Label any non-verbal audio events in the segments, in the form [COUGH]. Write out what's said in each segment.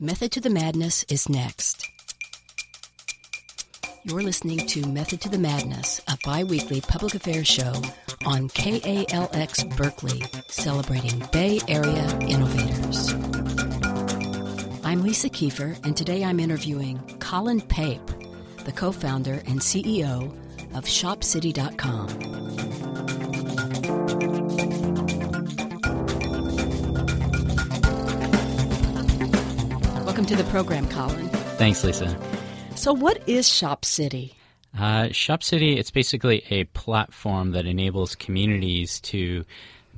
Method to the Madness is next. You're listening to Method to the Madness, a bi weekly public affairs show on KALX Berkeley, celebrating Bay Area innovators. I'm Lisa Kiefer, and today I'm interviewing Colin Pape, the co founder and CEO of ShopCity.com. Welcome to the program, Colin. Thanks, Lisa. So, what is Shop City? Uh, Shop City, it's basically a platform that enables communities to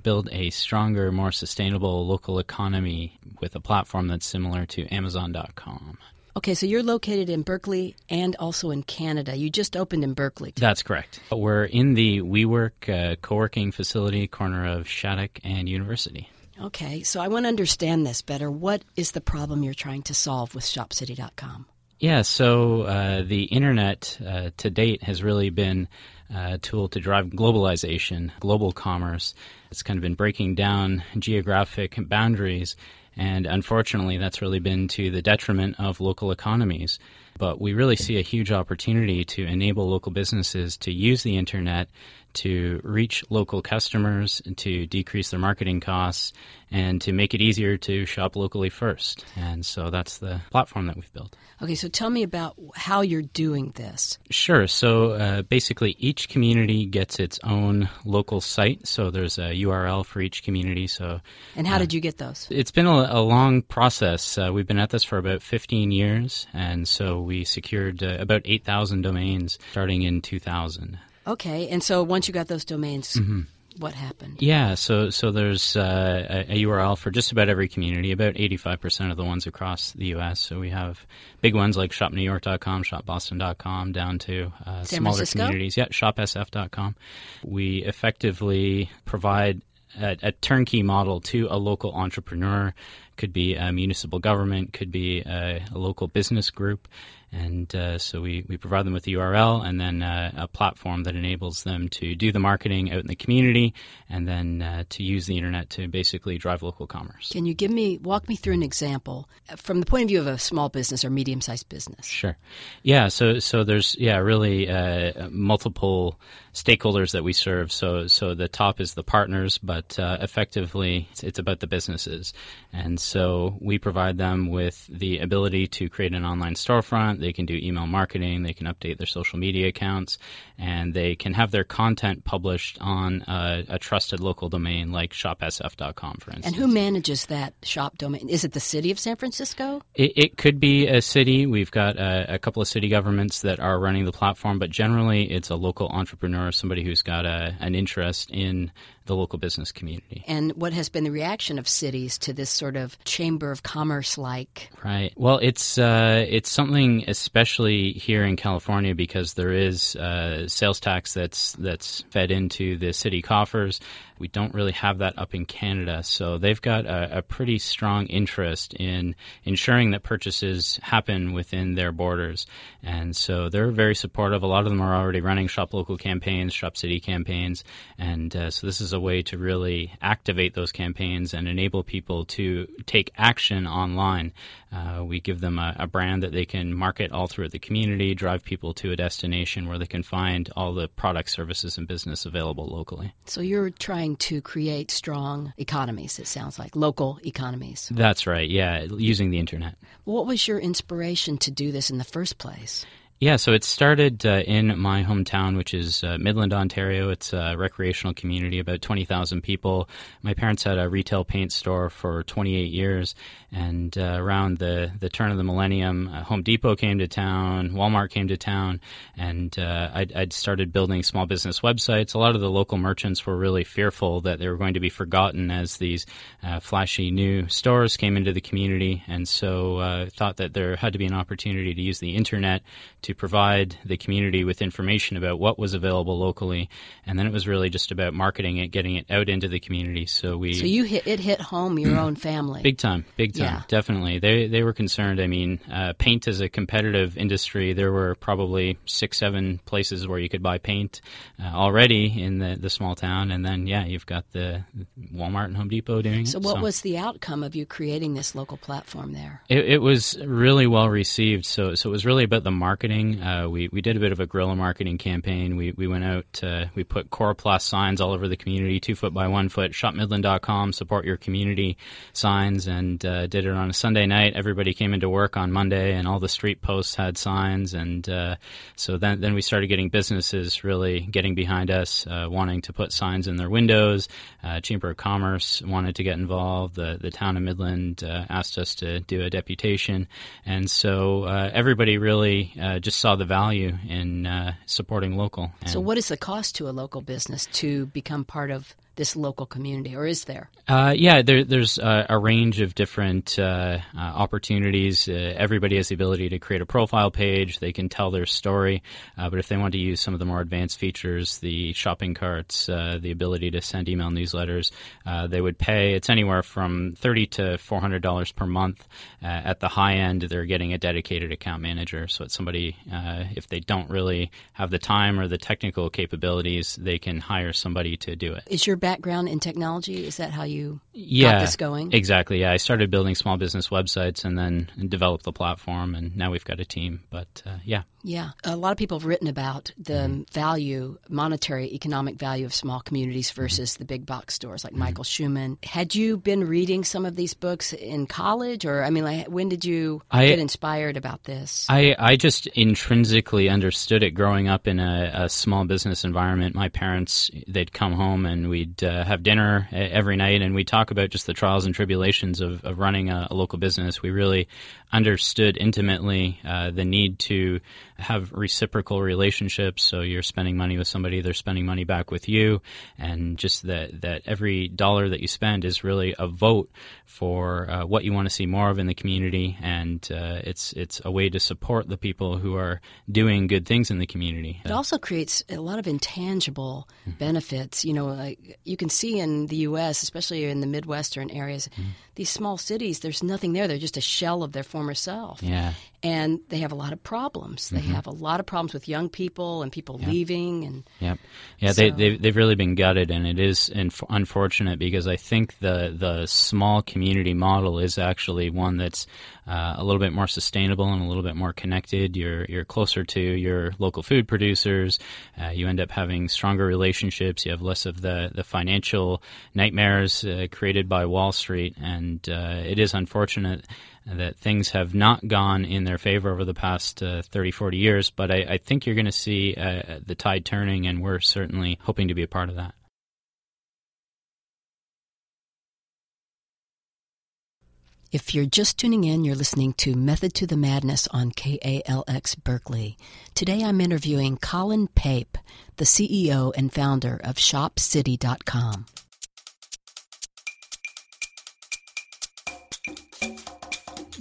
build a stronger, more sustainable local economy with a platform that's similar to Amazon.com. Okay, so you're located in Berkeley and also in Canada. You just opened in Berkeley. That's correct. We're in the WeWork uh, co working facility, corner of Shattuck and University. Okay, so I want to understand this better. What is the problem you're trying to solve with ShopCity.com? Yeah, so uh, the internet uh, to date has really been a tool to drive globalization, global commerce. It's kind of been breaking down geographic boundaries, and unfortunately, that's really been to the detriment of local economies. But we really see a huge opportunity to enable local businesses to use the internet to reach local customers, to decrease their marketing costs, and to make it easier to shop locally first. And so that's the platform that we've built. Okay, so tell me about how you're doing this. Sure. So uh, basically, each community gets its own local site. So there's a URL for each community. So And how did you get those? it's been a, a long process. Uh, we've been at this for about 15 years, and so we secured uh, about 8,000 domains starting in 2000. Okay, and so once you got those domains, what happened? Yeah, so so there's uh, a, a URL for just about every community, about 85% of the ones across the U.S. So we have big ones like shopnewyork.com, shopboston.com, down to uh, smaller Francisco? communities. Yeah, shopsf.com. We effectively provide a, a turnkey model to a local entrepreneur. Could be a municipal government, could be a, a local business group. And uh, so we, we provide them with the URL and then uh, a platform that enables them to do the marketing out in the community and then uh, to use the internet to basically drive local commerce. Can you give me walk me through an example from the point of view of a small business or medium sized business? Sure. Yeah. So so there's yeah really uh, multiple stakeholders that we serve. So so the top is the partners, but uh, effectively it's, it's about the businesses, and so we provide them with the ability to create an online storefront. They can do email marketing. They can update their social media accounts, and they can have their content published on a, a trusted local domain like shopsf.com, for instance. And who manages that shop domain? Is it the city of San Francisco? It, it could be a city. We've got a, a couple of city governments that are running the platform, but generally it's a local entrepreneur, somebody who's got a, an interest in the local business community. And what has been the reaction of cities to this sort of chamber of commerce like? Right. Well, it's uh, it's something especially here in California because there is uh, sales tax that's that's fed into the city coffers. We don't really have that up in Canada, so they've got a, a pretty strong interest in ensuring that purchases happen within their borders, and so they're very supportive. A lot of them are already running shop local campaigns, shop city campaigns, and uh, so this is a way to really activate those campaigns and enable people to take action online. Uh, we give them a, a brand that they can market all throughout the community, drive people to a destination where they can find all the products, services, and business available locally. So you're trying to create strong economies, it sounds like, local economies. That's right, yeah, using the internet. What was your inspiration to do this in the first place? Yeah, so it started uh, in my hometown, which is uh, Midland, Ontario. It's a recreational community, about 20,000 people. My parents had a retail paint store for 28 years, and uh, around the, the turn of the millennium, uh, Home Depot came to town, Walmart came to town, and uh, I'd, I'd started building small business websites. A lot of the local merchants were really fearful that they were going to be forgotten as these uh, flashy new stores came into the community, and so thought that there had to be an opportunity to use the internet to to provide the community with information about what was available locally, and then it was really just about marketing it, getting it out into the community. So we so you hit it hit home your own [CLEARS THROAT] family big time, big time, Yeah. definitely. They they were concerned. I mean, uh, paint is a competitive industry. There were probably six, seven places where you could buy paint uh, already in the the small town, and then yeah, you've got the Walmart and Home Depot doing it. So it. what was the outcome of you creating this local platform there? It, it was really well received. So, so it was really about the marketing. Uh, we we did a bit of a guerrilla marketing campaign. We we went out. Uh, we put Coroplast signs all over the community, two foot by one foot. ShopMidland.com, support your community signs, and uh, did it on a Sunday night. Everybody came into work on Monday, and all the street posts had signs. And uh, so then then we started getting businesses really getting behind us, uh, wanting to put signs in their windows. Uh, Chamber of Commerce wanted to get involved. The the town of Midland asked us to do a deputation, and so everybody really uh, just saw the value in uh, supporting local. So what is the cost to a local business to become part of this local community, or is there? Uh, yeah, there, there's uh, a range of different uh, uh, opportunities. Uh, everybody has the ability to create a profile page. They can tell their story. Uh, but if they want to use some of the more advanced features, the shopping carts, uh, the ability to send email newsletters, uh, they would pay. It's anywhere from thirty to four hundred dollars per month. Uh, at the high end, they're getting a dedicated account manager. So it's somebody uh, if they don't really have the time or the technical capabilities, they can hire somebody to do it. Is your background in technology? Is that how you yeah, got this going? Exactly. Yeah, I started building small business websites and then developed the platform, and now we've got a team. But uh, yeah, Yeah, a lot of people have written about the mm-hmm. value, monetary, economic value of small communities mm-hmm. versus the big box stores like mm-hmm. Michael Shuman. Had you been reading some of these books in college, or I mean, like, when did you I- get inspired about this? I, I just intrinsically understood it growing up in a, a small business environment. My parents, they'd come home and we'd uh, have dinner every night and we'd talk about just the trials and tribulations of, of running a, a local business. We really understood intimately uh, the need to have reciprocal relationships. So you're spending money with somebody, they're spending money back with you, and just that, that every dollar that you spend is really a vote for uh, what you want to see more of in the community, and uh, it's it's a way to support the people who are doing good things in the community. It also creates a lot of intangible Mm-hmm. benefits. You know, like you can see in the U.S., especially in the Midwestern areas, Mm-hmm. these small cities, there's nothing there. They're just a shell of their former self. Yeah. And they have a lot of problems. They Mm-hmm. have a lot of problems with young people and people leaving. And Yep. Yeah, they, they've, they've really been gutted, and it is inf- unfortunate because I think the, the small community model is actually one that's uh, a little bit more sustainable and a little bit more connected. You're, you're closer to your local food producers. Uh, you end up having stronger relationships. You have less of the, the financial nightmares uh, created by Wall Street, and uh, it is unfortunate that things have not gone in their favor over the past uh, 30, 40 years. But I, I think you're going to see uh, the tide turning, and we're certainly hoping to be a part of that. If you're just tuning in, you're listening to Method to the Madness on KALX Berkeley. Today I'm interviewing Colin Pape, the CEO and founder of ShopCity.com.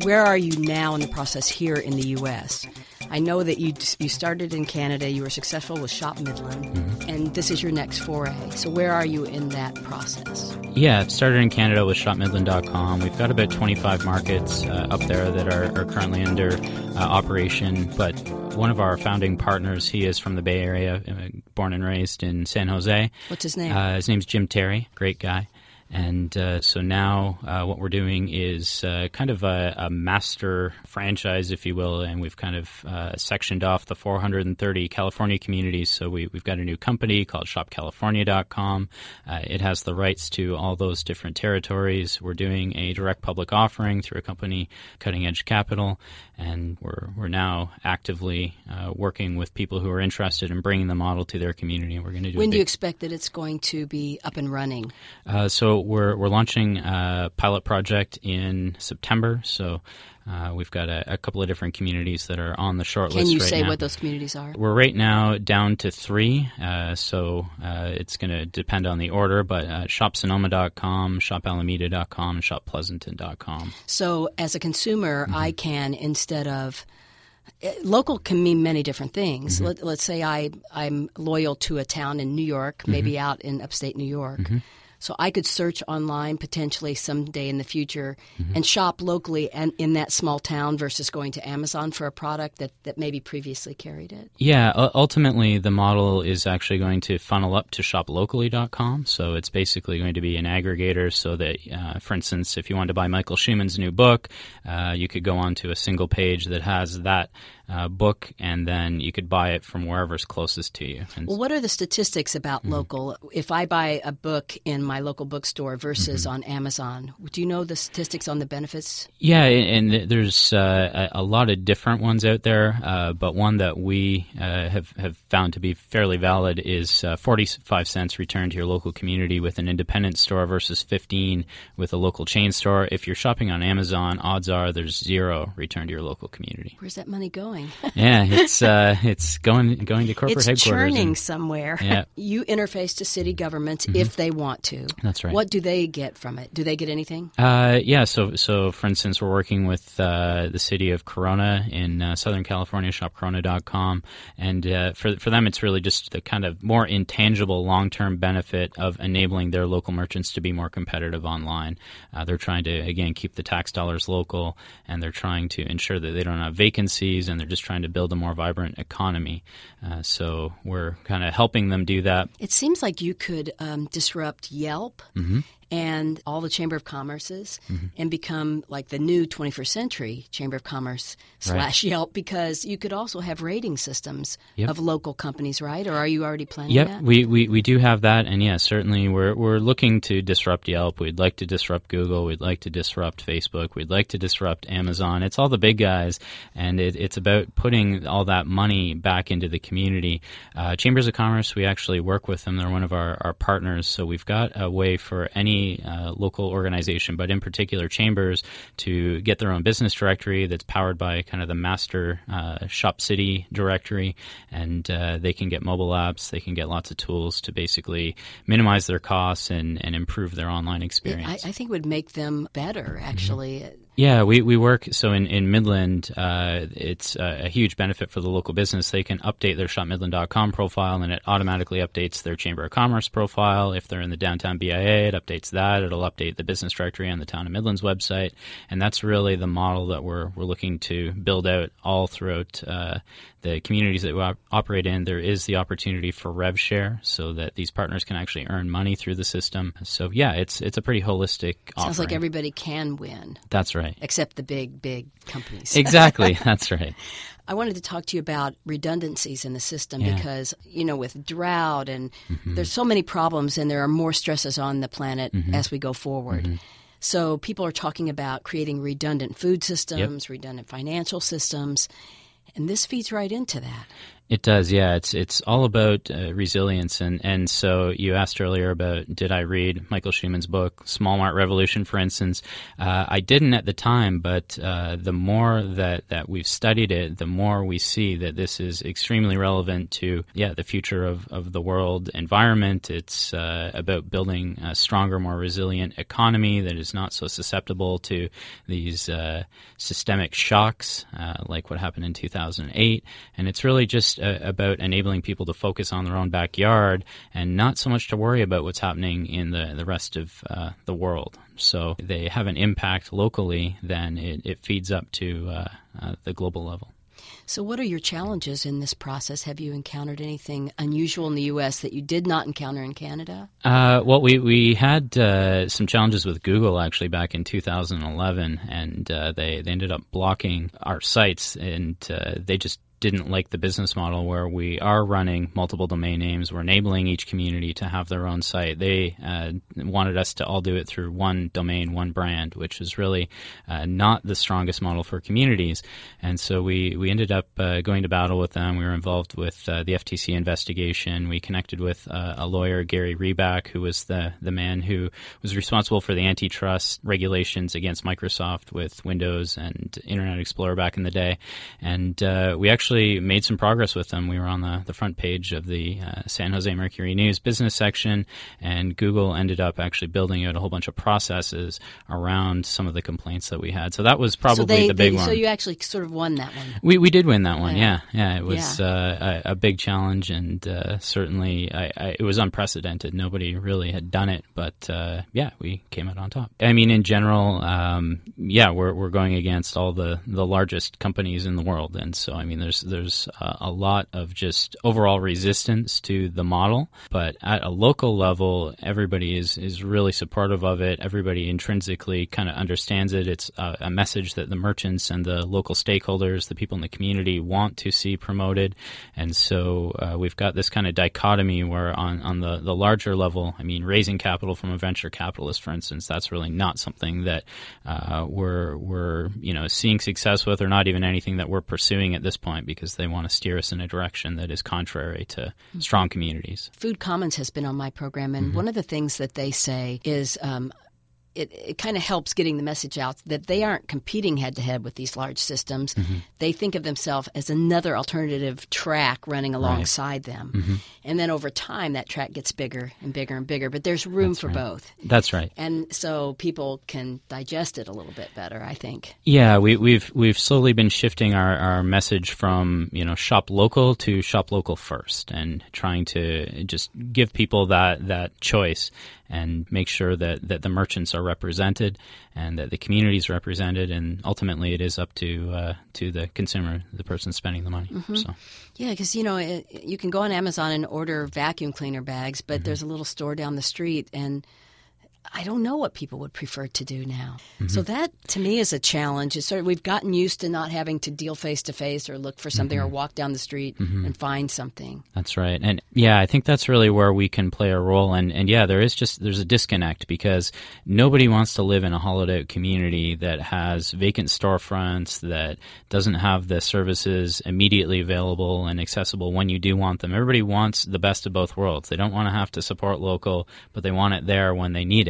Where are you now in the process here in the U.S.? I know that you you started in Canada, you were successful with Shop Midland, and this is your next foray. So where are you in that process? Yeah, it started in Canada with ShopMidland.com. We've got about 25 markets uh, up there that are, are currently under uh, operation. But one of our founding partners, he is from the Bay Area, uh, born and raised in San Jose. What's his name? Uh, his name's Jim Terry, great guy. And uh, so now uh, what we're doing is uh, kind of a, a master franchise, if you will, and we've kind of uh, sectioned off the 430 California communities. So we, we've got a new company called ShopCalifornia.com. Uh, it has the rights to all those different territories. We're doing a direct public offering through a company, Cutting Edge Capital, and we're we're now actively uh, working with people who are interested in bringing the model to their community. And we're going to do when do you expect that it's going to be up and running? uh, so we're we're launching a pilot project in September. So uh, we've got a, a couple of different communities that are on the short Can list you right say now. what those communities are? We're right now down to three, uh, so uh, it's going to depend on the order. But uh, ShopSonoma.com, ShopAlameda.com, ShopPleasanton.com. So, as a consumer, Mm-hmm. I can instead of Uh, local can mean many different things. Mm-hmm. Let, us say I I'm loyal to a town in New York, mm-hmm. maybe out in upstate New York. So I could search online potentially someday in the future mm-hmm. and shop locally and in that small town versus going to Amazon for a product that, that maybe previously carried it. Yeah, ultimately the model is actually going to funnel up to shoplocally.com. So it's basically going to be an aggregator so that, uh, for instance, if you wanted to buy Michael Shuman's new book, uh, you could go onto a single page that has that uh, book, and then you could buy it from wherever's closest to you. And well, what are the statistics about mm-hmm. local? If I buy a book in my local bookstore versus mm-hmm. on Amazon, do you know the statistics on the benefits? Yeah, and there's uh, a lot of different ones out there, uh, but one that we uh, have have found to be fairly valid is uh, 45 cents return to your local community with an independent store versus 15 with a local chain store. If you're shopping on Amazon, odds are there's zero return to your local community. Where's that money going? [LAUGHS] yeah, it's uh, it's going going to corporate it's headquarters. It's churning and, somewhere. Yeah. [LAUGHS] you interface to city governments mm-hmm. if they want to. That's right. What do they get from it? Do they get anything? Uh, yeah. So so for instance, we're working with uh, the city of Corona in uh, Southern California, shopcorona.com, and uh, for for them, it's really just the kind of more intangible long term benefit of enabling their local merchants to be more competitive online. Uh, they're trying to again keep the tax dollars local, and they're trying to ensure that they don't have vacancies and they're just trying to build a more vibrant economy. Uh, so we're kind of helping them do that. It seems like you could um, disrupt Yelp mm-hmm and all the Chamber of Commerces mm-hmm. and become like the new 21st century Chamber of Commerce slash right. Yelp because you could also have rating systems yep. of local companies, right? Or are you already planning yep, that? we, we, we do have that. And yeah, certainly we're, we're looking to disrupt Yelp. We'd like to disrupt Google. We'd like to disrupt Facebook. We'd like to disrupt Amazon. It's all the big guys. And it, it's about putting all that money back into the community. Uh, Chambers of Commerce, we actually work with them. They're one of our, our partners. So we've got a way for any uh, local organization, but in particular chambers, to get their own business directory that's powered by kind of the master uh, shop city directory, and uh, they can get mobile apps, they can get lots of tools to basically minimize their costs and, and improve their online experience. I, I think it would make them better, actually. Mm-hmm. Yeah, we, we work so in in Midland, uh, it's a, a, huge benefit for the local business. They can update their shopmidland.com profile, and it automatically updates their Chamber of Commerce profile. If they're in the downtown BIA, it updates that. It'll update the business directory on the Town of Midland's website, and that's really the model that we're we're looking to build out all throughout uh, the communities that we op- operate in. There is the opportunity for rev share, so that these partners can actually earn money through the system. So yeah, it's it's a pretty holistic. Sounds offering. like everybody can win. That's right. Except the big, big companies. exactly. [LAUGHS] That's right. I wanted to talk to you about redundancies in the system yeah. because, you know, with drought and mm-hmm. there's so many problems and there are more stresses on the planet mm-hmm. as we go forward. Mm-hmm. So people are talking about creating redundant food systems, yep. redundant financial systems, and this feeds right into that. It does, yeah. It's it's all about uh, resilience, and and so you asked earlier about did I read Michael Shuman's book Small Mart Revolution, for instance. Uh, I didn't at the time, but uh, the more that that we've studied it, the more we see that this is extremely relevant to yeah the future of of the world environment. It's uh, about building a stronger, more resilient economy that is not so susceptible to these uh, systemic shocks uh, like what happened in 2008, and it's really just uh, about enabling people to focus on their own backyard and not so much to worry about what's happening in the, the rest of uh, the world. So they have an impact locally, then it, it feeds up to uh, uh, the global level. So, what are your challenges in this process? Have you encountered anything unusual in the U.S. that you did not encounter in Canada? Uh, well, we we had uh, some challenges with Google actually back in 2011, and uh, they they ended up blocking our sites, and uh, they just didn't like the business model where we are running multiple domain names. We're enabling each community to have their own site. They uh, wanted us to all do it through one domain, one brand, which is really uh, not the strongest model for communities. And so we, we ended up uh, going to battle with them. We were involved with uh, the FTC investigation. We connected with uh, a lawyer, Gary Reback, who was the, the man who was responsible for the antitrust regulations against Microsoft with Windows and Internet Explorer back in the day. And uh, we actually actually made some progress with them. We were on the, the front page of the uh, San Jose Mercury News business section, and Google ended up actually building out a whole bunch of processes around some of the complaints that we had. So that was probably so they, the big they, one. So you actually sort of won that one. We we did win that one. Yeah, Yeah. yeah. It was Yeah. Uh, a, a big challenge, and uh, certainly I, I, it was unprecedented. Nobody really had done it, but uh, yeah, we came out on top. I mean, in general, um, yeah, we're we're going against all the the largest companies in the world, and so I mean, there's there's uh, a lot of just overall resistance to the model, but at a local level, everybody is is really supportive of it. Everybody intrinsically kind of understands it. It's a, a message that the merchants and the local stakeholders, the people in the community, want to see promoted, and so uh, we've got this kind of dichotomy where on on the the larger level, I mean, raising capital from a venture capitalist, for instance, that's really not something that uh, we're we're you know seeing success with, or not even anything that we're pursuing at this point, because they want to steer us in a direction that is contrary to strong communities. Food Commons has been on my program, and one of the things that they say is um, it, it kind of helps getting the message out that they aren't competing head to head with these large systems. Mm-hmm. They think of themselves as another alternative track running alongside them. Mm-hmm. And then over time, that track gets bigger and bigger and bigger, but there's room for both. That's right. And so people can digest it a little bit better, I think. Yeah, we, we've we've slowly been shifting our, our message from you know shop local to shop local first, and trying to just give people that that choice and make sure that, that the merchants are represented and that the community is represented, and ultimately it is up to uh, to the consumer, the person spending the money. So. Yeah, because you know it, you can go on Amazon and order vacuum cleaner bags, but there's a little store down the street, and I don't know what people would prefer to do now. Mm-hmm. So that to me is a challenge. It's sort of, we've gotten used to not having to deal face to face or look for something or mm-hmm. walk down the street mm-hmm. and find something. That's right. And yeah, I think that's really where we can play a role. And, and yeah, there is just, there's a disconnect because nobody wants to live in a hollowed out community that has vacant storefronts, that doesn't have the services immediately available and accessible when you do want them. Everybody wants the best of both worlds. They don't want to have to support local, but they want it there when they need it.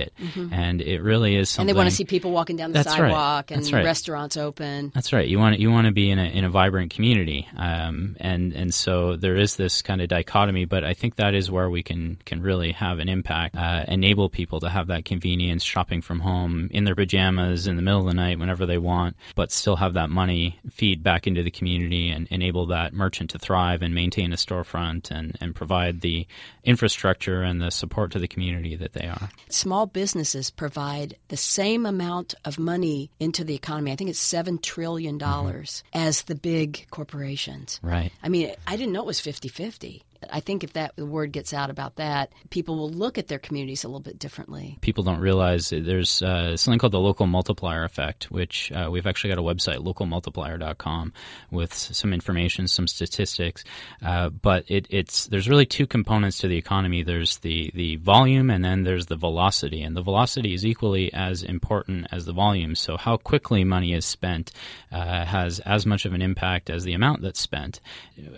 And it really is And they want to see people walking down the That's right. sidewalk and That's right. restaurants open. That's right. You want you want to be in a in a vibrant community, um, and and so there is this kind of dichotomy. But I think that is where we can can really have an impact, uh, enable people to have that convenience, shopping from home in their pajamas in the middle of the night whenever they want, but still have that money feed back into the community and enable that merchant to thrive and maintain a storefront and and provide the infrastructure and the support to the community that they are. Small businesses provide the same amount of money into the economy. I think it's $7 trillion mm-hmm. as the big corporations. Right. I mean, I didn't know it was 50 50. I think if that the word gets out about that, people will look at their communities a little bit differently. people don't realize there's uh, something called the local multiplier effect, which uh, we've actually got a website, localmultiplier.com, with some information, some statistics. Uh, but it, it's there's really two components to the economy. There's the the volume, and then there's the velocity. And the velocity is equally as important as the volume. So how quickly money is spent uh, has as much of an impact as the amount that's spent.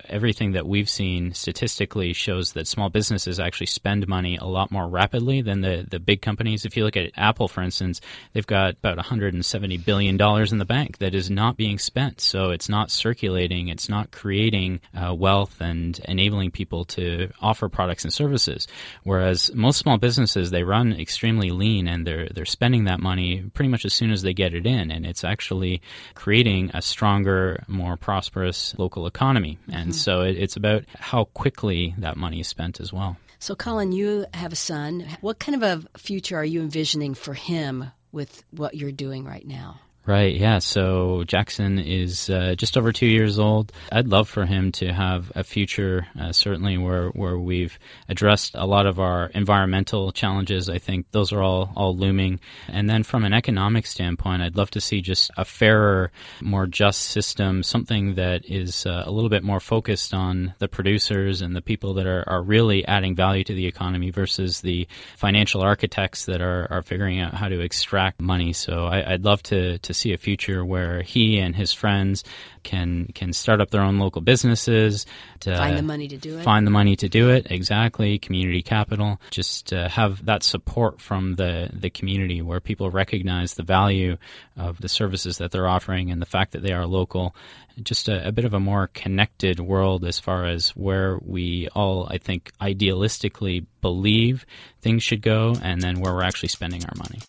Everything that we've seen statistically shows that small businesses actually spend money a lot more rapidly than the, the big companies. If you look at Apple, for instance, they've got about $170 billion in the bank that is not being spent. So it's not circulating, it's not creating uh, wealth and enabling people to offer products and services. Whereas most small businesses, they run extremely lean and they're, they're spending that money pretty much as soon as they get it in. And it's actually creating a stronger, more prosperous local economy. And so it, it's about how quickly that money is spent as well. So, Colin, you have a son. What kind of a future are you envisioning for him with what you're doing right now? Right, yeah. So Jackson is uh, just over two years old. I'd love for him to have a future, uh, certainly where, where we've addressed a lot of our environmental challenges. I think those are all, all looming. And then from an economic standpoint, I'd love to see just a fairer, more just system, something that is uh, a little bit more focused on the producers and the people that are, are really adding value to the economy versus the financial architects that are, are figuring out how to extract money. So I, I'd love to, to to see a future where he and his friends can can start up their own local businesses, to find the money to do it, find the money to do it. Exactly, community capital. Just uh, have that support from the the community where people recognize the value of the services that they're offering and the fact that they are local. Just a, a bit of a more connected world as far as where we all, I think, idealistically believe things should go, and then where we're actually spending our money.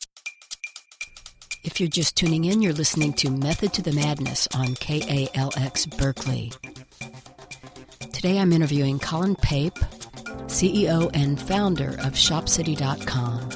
If you're just tuning in, you're listening to Method to the Madness on KALX Berkeley. Today I'm interviewing Colin Pape, CEO and founder of ShopCity.com.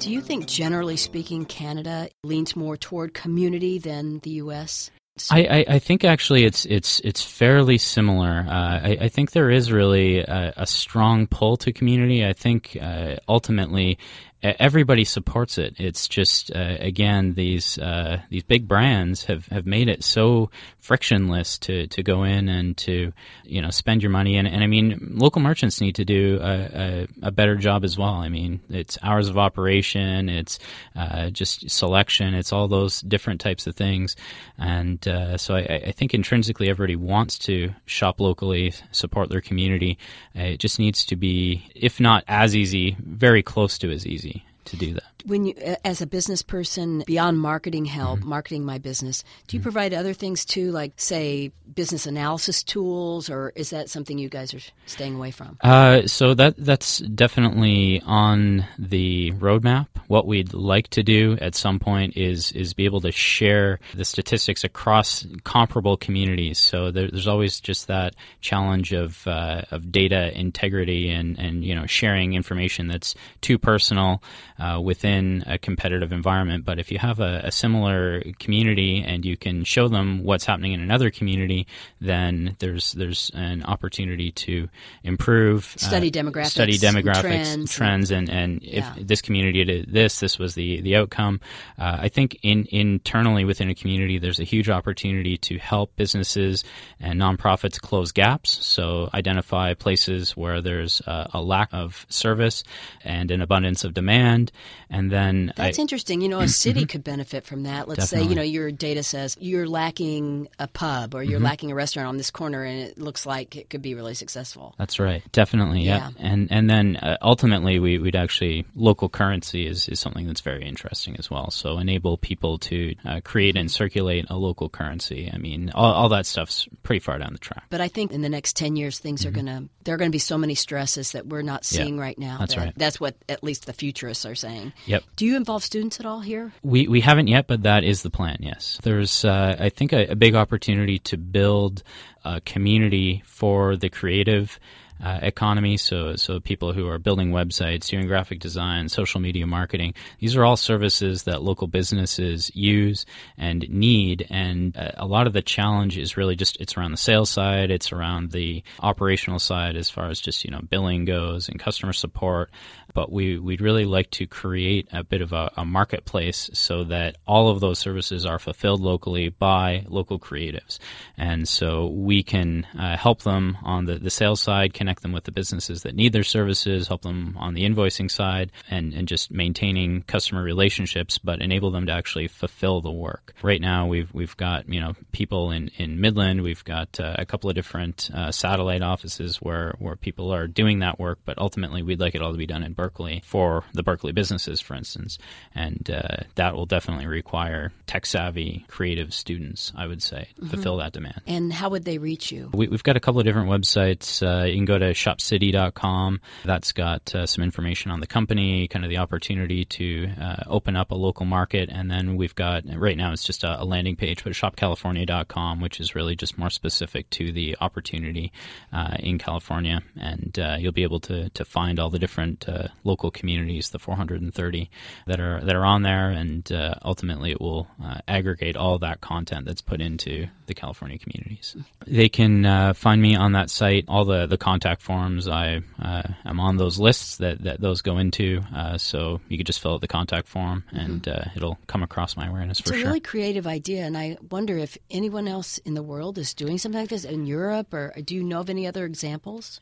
Do you think, generally speaking, Canada leans more toward community than the U.S.? I, I, I, think actually it's it's it's fairly similar. Uh, I, I, think there is really a, a, strong pull to community. I think uh, ultimately everybody supports it. It's just uh, again these uh, these big brands have, have made it so frictionless to, to go in and to you know spend your money and, and I mean local merchants need to do a, a, a better job as well. I mean it's hours of operation, it's uh, just selection, it's all those different types of things, and uh, so I, I, think intrinsically everybody wants to shop locally, support their community. it just needs to be, if not as easy, very close to as easy to do that. When you as a business person beyond marketing help mm-hmm. marketing my business do you mm-hmm. provide other things too like say business analysis tools or is that something you guys are staying away from? Uh, so that that's definitely on the roadmap. What we'd like to do at some point is is be able to share the statistics across comparable communities. So there, there's always just that challenge of uh, of data integrity and and you know sharing information that's too personal uh, within a competitive environment. But if you have a, a, similar community and you can show them what's happening in another community, then there's there's an opportunity to improve uh, study uh, demographics, study demographics, trends, trends and and yeah. if this community did this, this was the the outcome. Uh, I think in internally within a community, there's a huge opportunity to help businesses and nonprofits close gaps. So identify places where there's a, a lack of service and an abundance of demand, and and then that's I, interesting. You know, a city mm-hmm. could benefit from that. Let's Definitely. say you know your data says you're lacking a pub or you're mm-hmm. lacking a restaurant on this corner, and it looks like it could be really successful. That's right. Definitely. Yeah. yeah. And and then uh, ultimately we, would actually local currency is, is something that's very interesting as well. So enable people to uh, create and circulate a local currency. I mean, all, all, that stuff's pretty far down the track. But I think in the next ten years, things mm-hmm. are gonna there are going to be so many stresses that we're not seeing yeah. right now. That's that, right. That's what at least the futurists are saying. Yep. Do you involve students at all here? We we haven't yet, but that is the plan. Yes, there's uh, I think a, a, big opportunity to build a community for the creative. Uh, economy, so so people who are building websites, doing graphic design, social media marketing, these are all services that local businesses use and need. And uh, a lot of the challenge is really just it's around the sales side, it's around the operational side as far as just you know billing goes and customer support but we, we'd really like to create a bit of a, a, marketplace so that all of those services are fulfilled locally by local creatives. And so we can uh, help them on the, the sales side, connect them with the businesses that need their services, help them on the invoicing side, and, and just maintaining customer relationships, but enable them to actually fulfill the work. Right now, we've, we've got you know people in, in Midland, we've got uh, a couple of different uh, satellite offices where, where people are doing that work, but ultimately we'd like it all to be done in Berkeley for the Berkeley businesses, for instance. And uh, that will definitely require tech savvy, creative students, I would say, mm-hmm. fulfill that demand. And how would they reach you? We, have got a couple of different websites. Uh, you can go to shopcity.com. That's got uh, some information on the company, kind of the opportunity to uh, open up a local market. And then we've got, right now it's just a, a landing page, but shopcalifornia.com, which is really just more specific to the opportunity uh, in California. And uh, you'll be able to, to find all the different uh, local communities, the 430 that are that are on there, and uh, ultimately it will uh, aggregate all that content that's put into the California communities. They can uh, find me on that site. All the the contact forms. I uh, am on those lists that, that those go into. Uh, so you could just fill out the contact form mm-hmm. and uh, it'll come across my awareness it's for sure. It's a really creative idea. And I wonder if anyone else in the world is doing something like this in Europe or do you know of any other examples?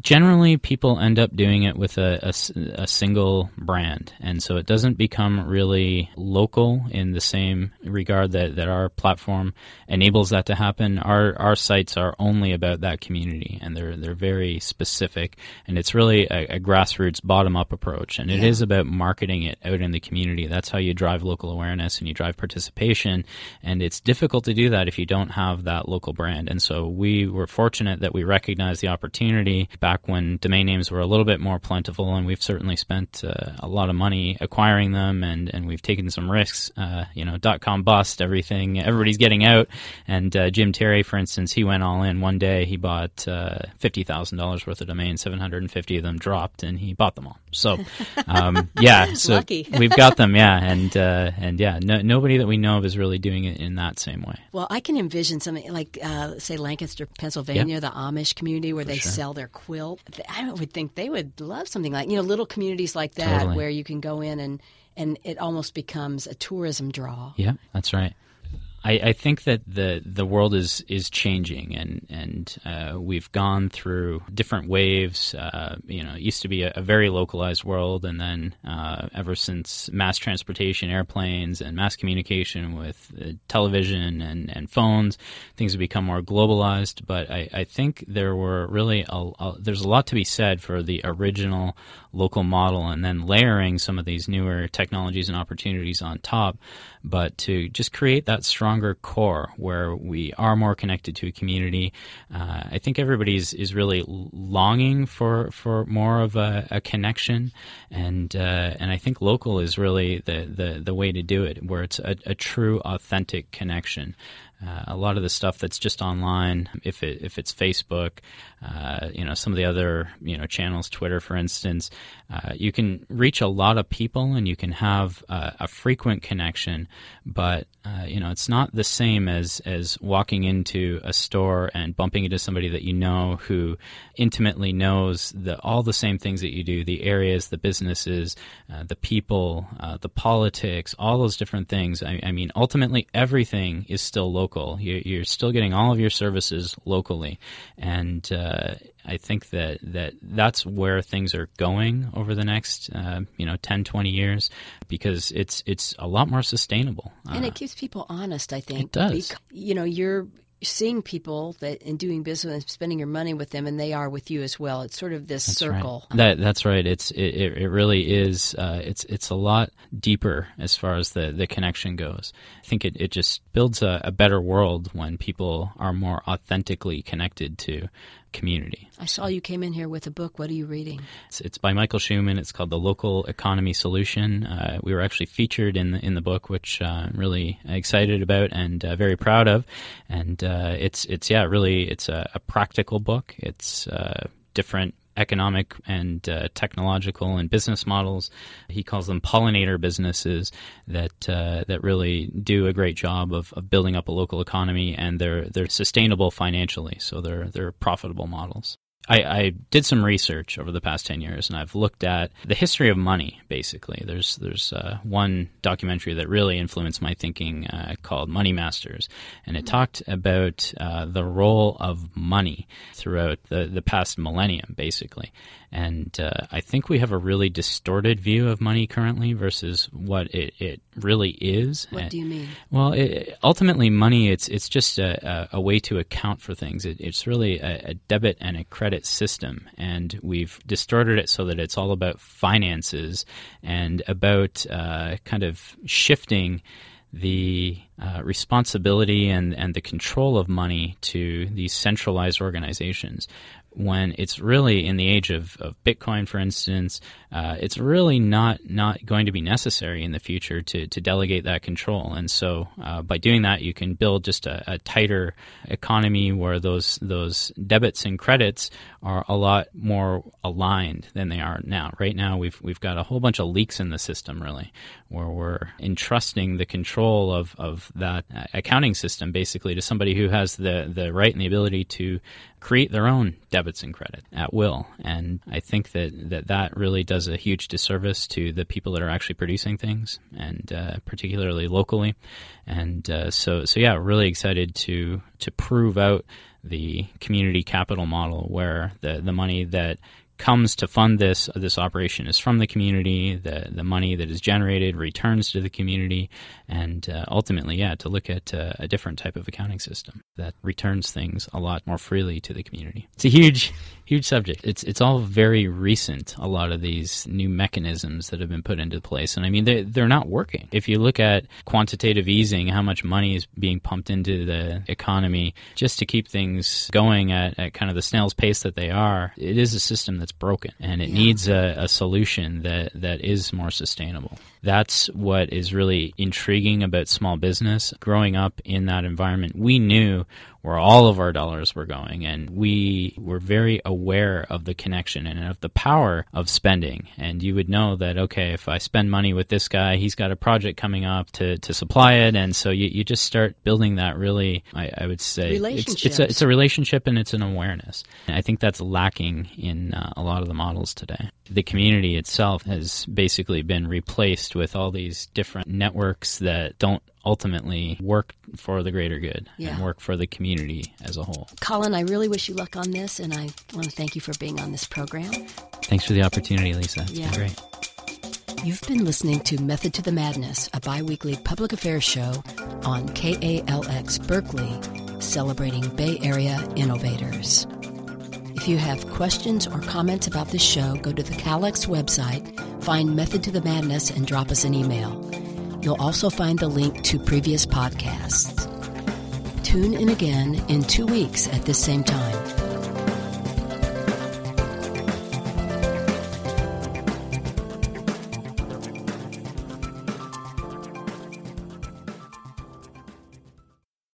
generally, people end up doing it with a, a, a single brand. And so it doesn't become really local in the same regard that, that our platform enables that to happen. Our, our sites are only about that community and they're, they're very specific. And it's really a, a grassroots bottom up approach. And it yeah. is about marketing it out in the community. That's how you drive local awareness and you drive participation. And it's difficult to do that if you don't have that local brand. And so we were fortunate that we recognized the opportunity back when domain names were a little bit more plentiful. And we've certainly spent uh, a lot of money acquiring them and, and we've taken some risks. Uh, you know, dot com bust, everything, everybody's getting out. And uh, Jim Terry, for instance, he went all in. One day he bought uh, $50,000 worth of domains, 750 of them dropped, and he bought them all. So, [LAUGHS] um, yeah, so [LAUGHS] we've got them, yeah. And, uh, and yeah, no, nobody that we know of is really doing it in that same way. Well, I can envision something like, uh, say, Lancaster, Pennsylvania, yep. the Amish community where For they sure. sell their quilt. I would think they would love something like, you know, little communities like that totally. where you can go in and and it almost becomes a tourism draw. Yeah, that's right. I, I, think that the the world is is changing, and and uh, we've gone through different waves. Uh, you know, it used to be a, a very localized world, and then uh, ever since mass transportation, airplanes, and mass communication with uh, television and, and phones, things have become more globalized. But I, I think there were really a, a, there's a lot to be said for the original local model, and then layering some of these newer technologies and opportunities on top. But to just create that stronger core where we are more connected to a community. Uh, I think everybody is, is really longing for, for more of a, a connection, and uh, and I think local is really the, the, the way to do it, where it's a, a true, authentic connection. Uh, a lot of the stuff that's just online, if it if it's Facebook, uh, you know, some of the other you know channels, Twitter, for instance, uh, you can reach a lot of people and you can have a frequent connection, but uh, you know, it's not the same as as walking into a store and bumping into somebody that you know who intimately knows the all the same things that you do, the areas, the businesses, uh, the people, uh, the politics, all those different things. I, I mean, ultimately, everything is still local. You're, you're still getting all of your services locally, and uh, I think that, that that's where things are going over the next uh, you know 10, 20 years because it's it's a lot more sustainable. And it uh, keeps people honest. I think it does. Because, you know, you're seeing people that and doing business and spending your money with them, and they are with you as well. It's sort of this that's circle. Right. That that's right. It's it, it really is. Uh, it's it's a lot deeper as far as the the connection goes. I think it, it just builds a, a better world when people are more authentically connected to community. I saw you came in here with a book. What are you reading? It's, it's by Michael Shuman. It's called The Local Economy Solution. Uh, we were actually featured in the, in the book, which uh, I'm really excited about and uh, very proud of. And uh, it's it's yeah, really it's a, a practical book. It's uh, different economic and uh, technological and business models. He calls them pollinator businesses that uh, that really do a great job of, of building up a local economy and they're they're sustainable financially, so they're they're profitable models. I, I, did some research over the past ten years, and I've looked at the history of money. Basically, there's there's uh, one documentary that really influenced my thinking uh, called Money Masters, and it talked about uh, the role of money throughout the the past millennium, basically. And uh, I think we have a really distorted view of money currently versus what it, it really is. What and, do you mean? Well, it, ultimately, money it's it's just a, a, a, way to account for things. It, it's really a, a, debit and a credit system, and we've distorted it so that it's all about finances and about uh, kind of shifting the uh, responsibility and, and the control of money to these centralized organizations when it's really in the age of, of Bitcoin, for instance, uh, it's really not not going to be necessary in the future to, to delegate that control. And so, uh, by doing that, you can build just a, a, tighter economy where those those debits and credits are a lot more aligned than they are now. Right now, we've we've got a whole bunch of leaks in the system, really, where we're entrusting the control of of that uh, accounting system basically to somebody who has the the right and the ability to create their own debit debits and credit at will. And I think that that, that really does a huge disservice to the people that are actually producing things, and uh, particularly locally. And uh, so, so yeah, really excited to to prove out the community capital model where the the money that comes to fund this this operation is from the community. The the money that is generated returns to the community, and uh, ultimately, yeah, to look at uh, a different type of accounting system that returns things a lot more freely to the community. It's a huge huge subject. It's it's all very recent. A lot of these new mechanisms that have been put into place, and I mean they they're not working. If you look at quantitative easing, how much money is being pumped into the economy just to keep things going at, at kind of the snail's pace that they are, it is a system that's broken, and it yeah. needs a, a solution that that is more sustainable. That's what is really intriguing about small business. Growing up in that environment, we knew where all of our dollars were going. And we were very aware of the connection and of the power of spending. And you would know that, okay, if I spend money with this guy, he's got a project coming up to, to supply it. And so you, you just start building that really, I, I would say, it's, it's, a, it's a relationship and it's an awareness. And I think that's lacking in uh, a lot of the models today. The community itself has basically been replaced with all these different networks that don't ultimately work for the greater good yeah. and work for the community as a whole. Colin, I really wish you luck on this, and I want to thank you for being on this program. Thanks for the opportunity, Lisa. It's yeah. been great. You've been listening to Method to the Madness, a bi weekly public affairs show on KALX Berkeley, celebrating Bay Area innovators. If you have questions or comments about this show, go to the KALX website, find Method to the Madness, and drop us an email. You'll also find the link to previous podcasts. Tune in again in two weeks at this same time.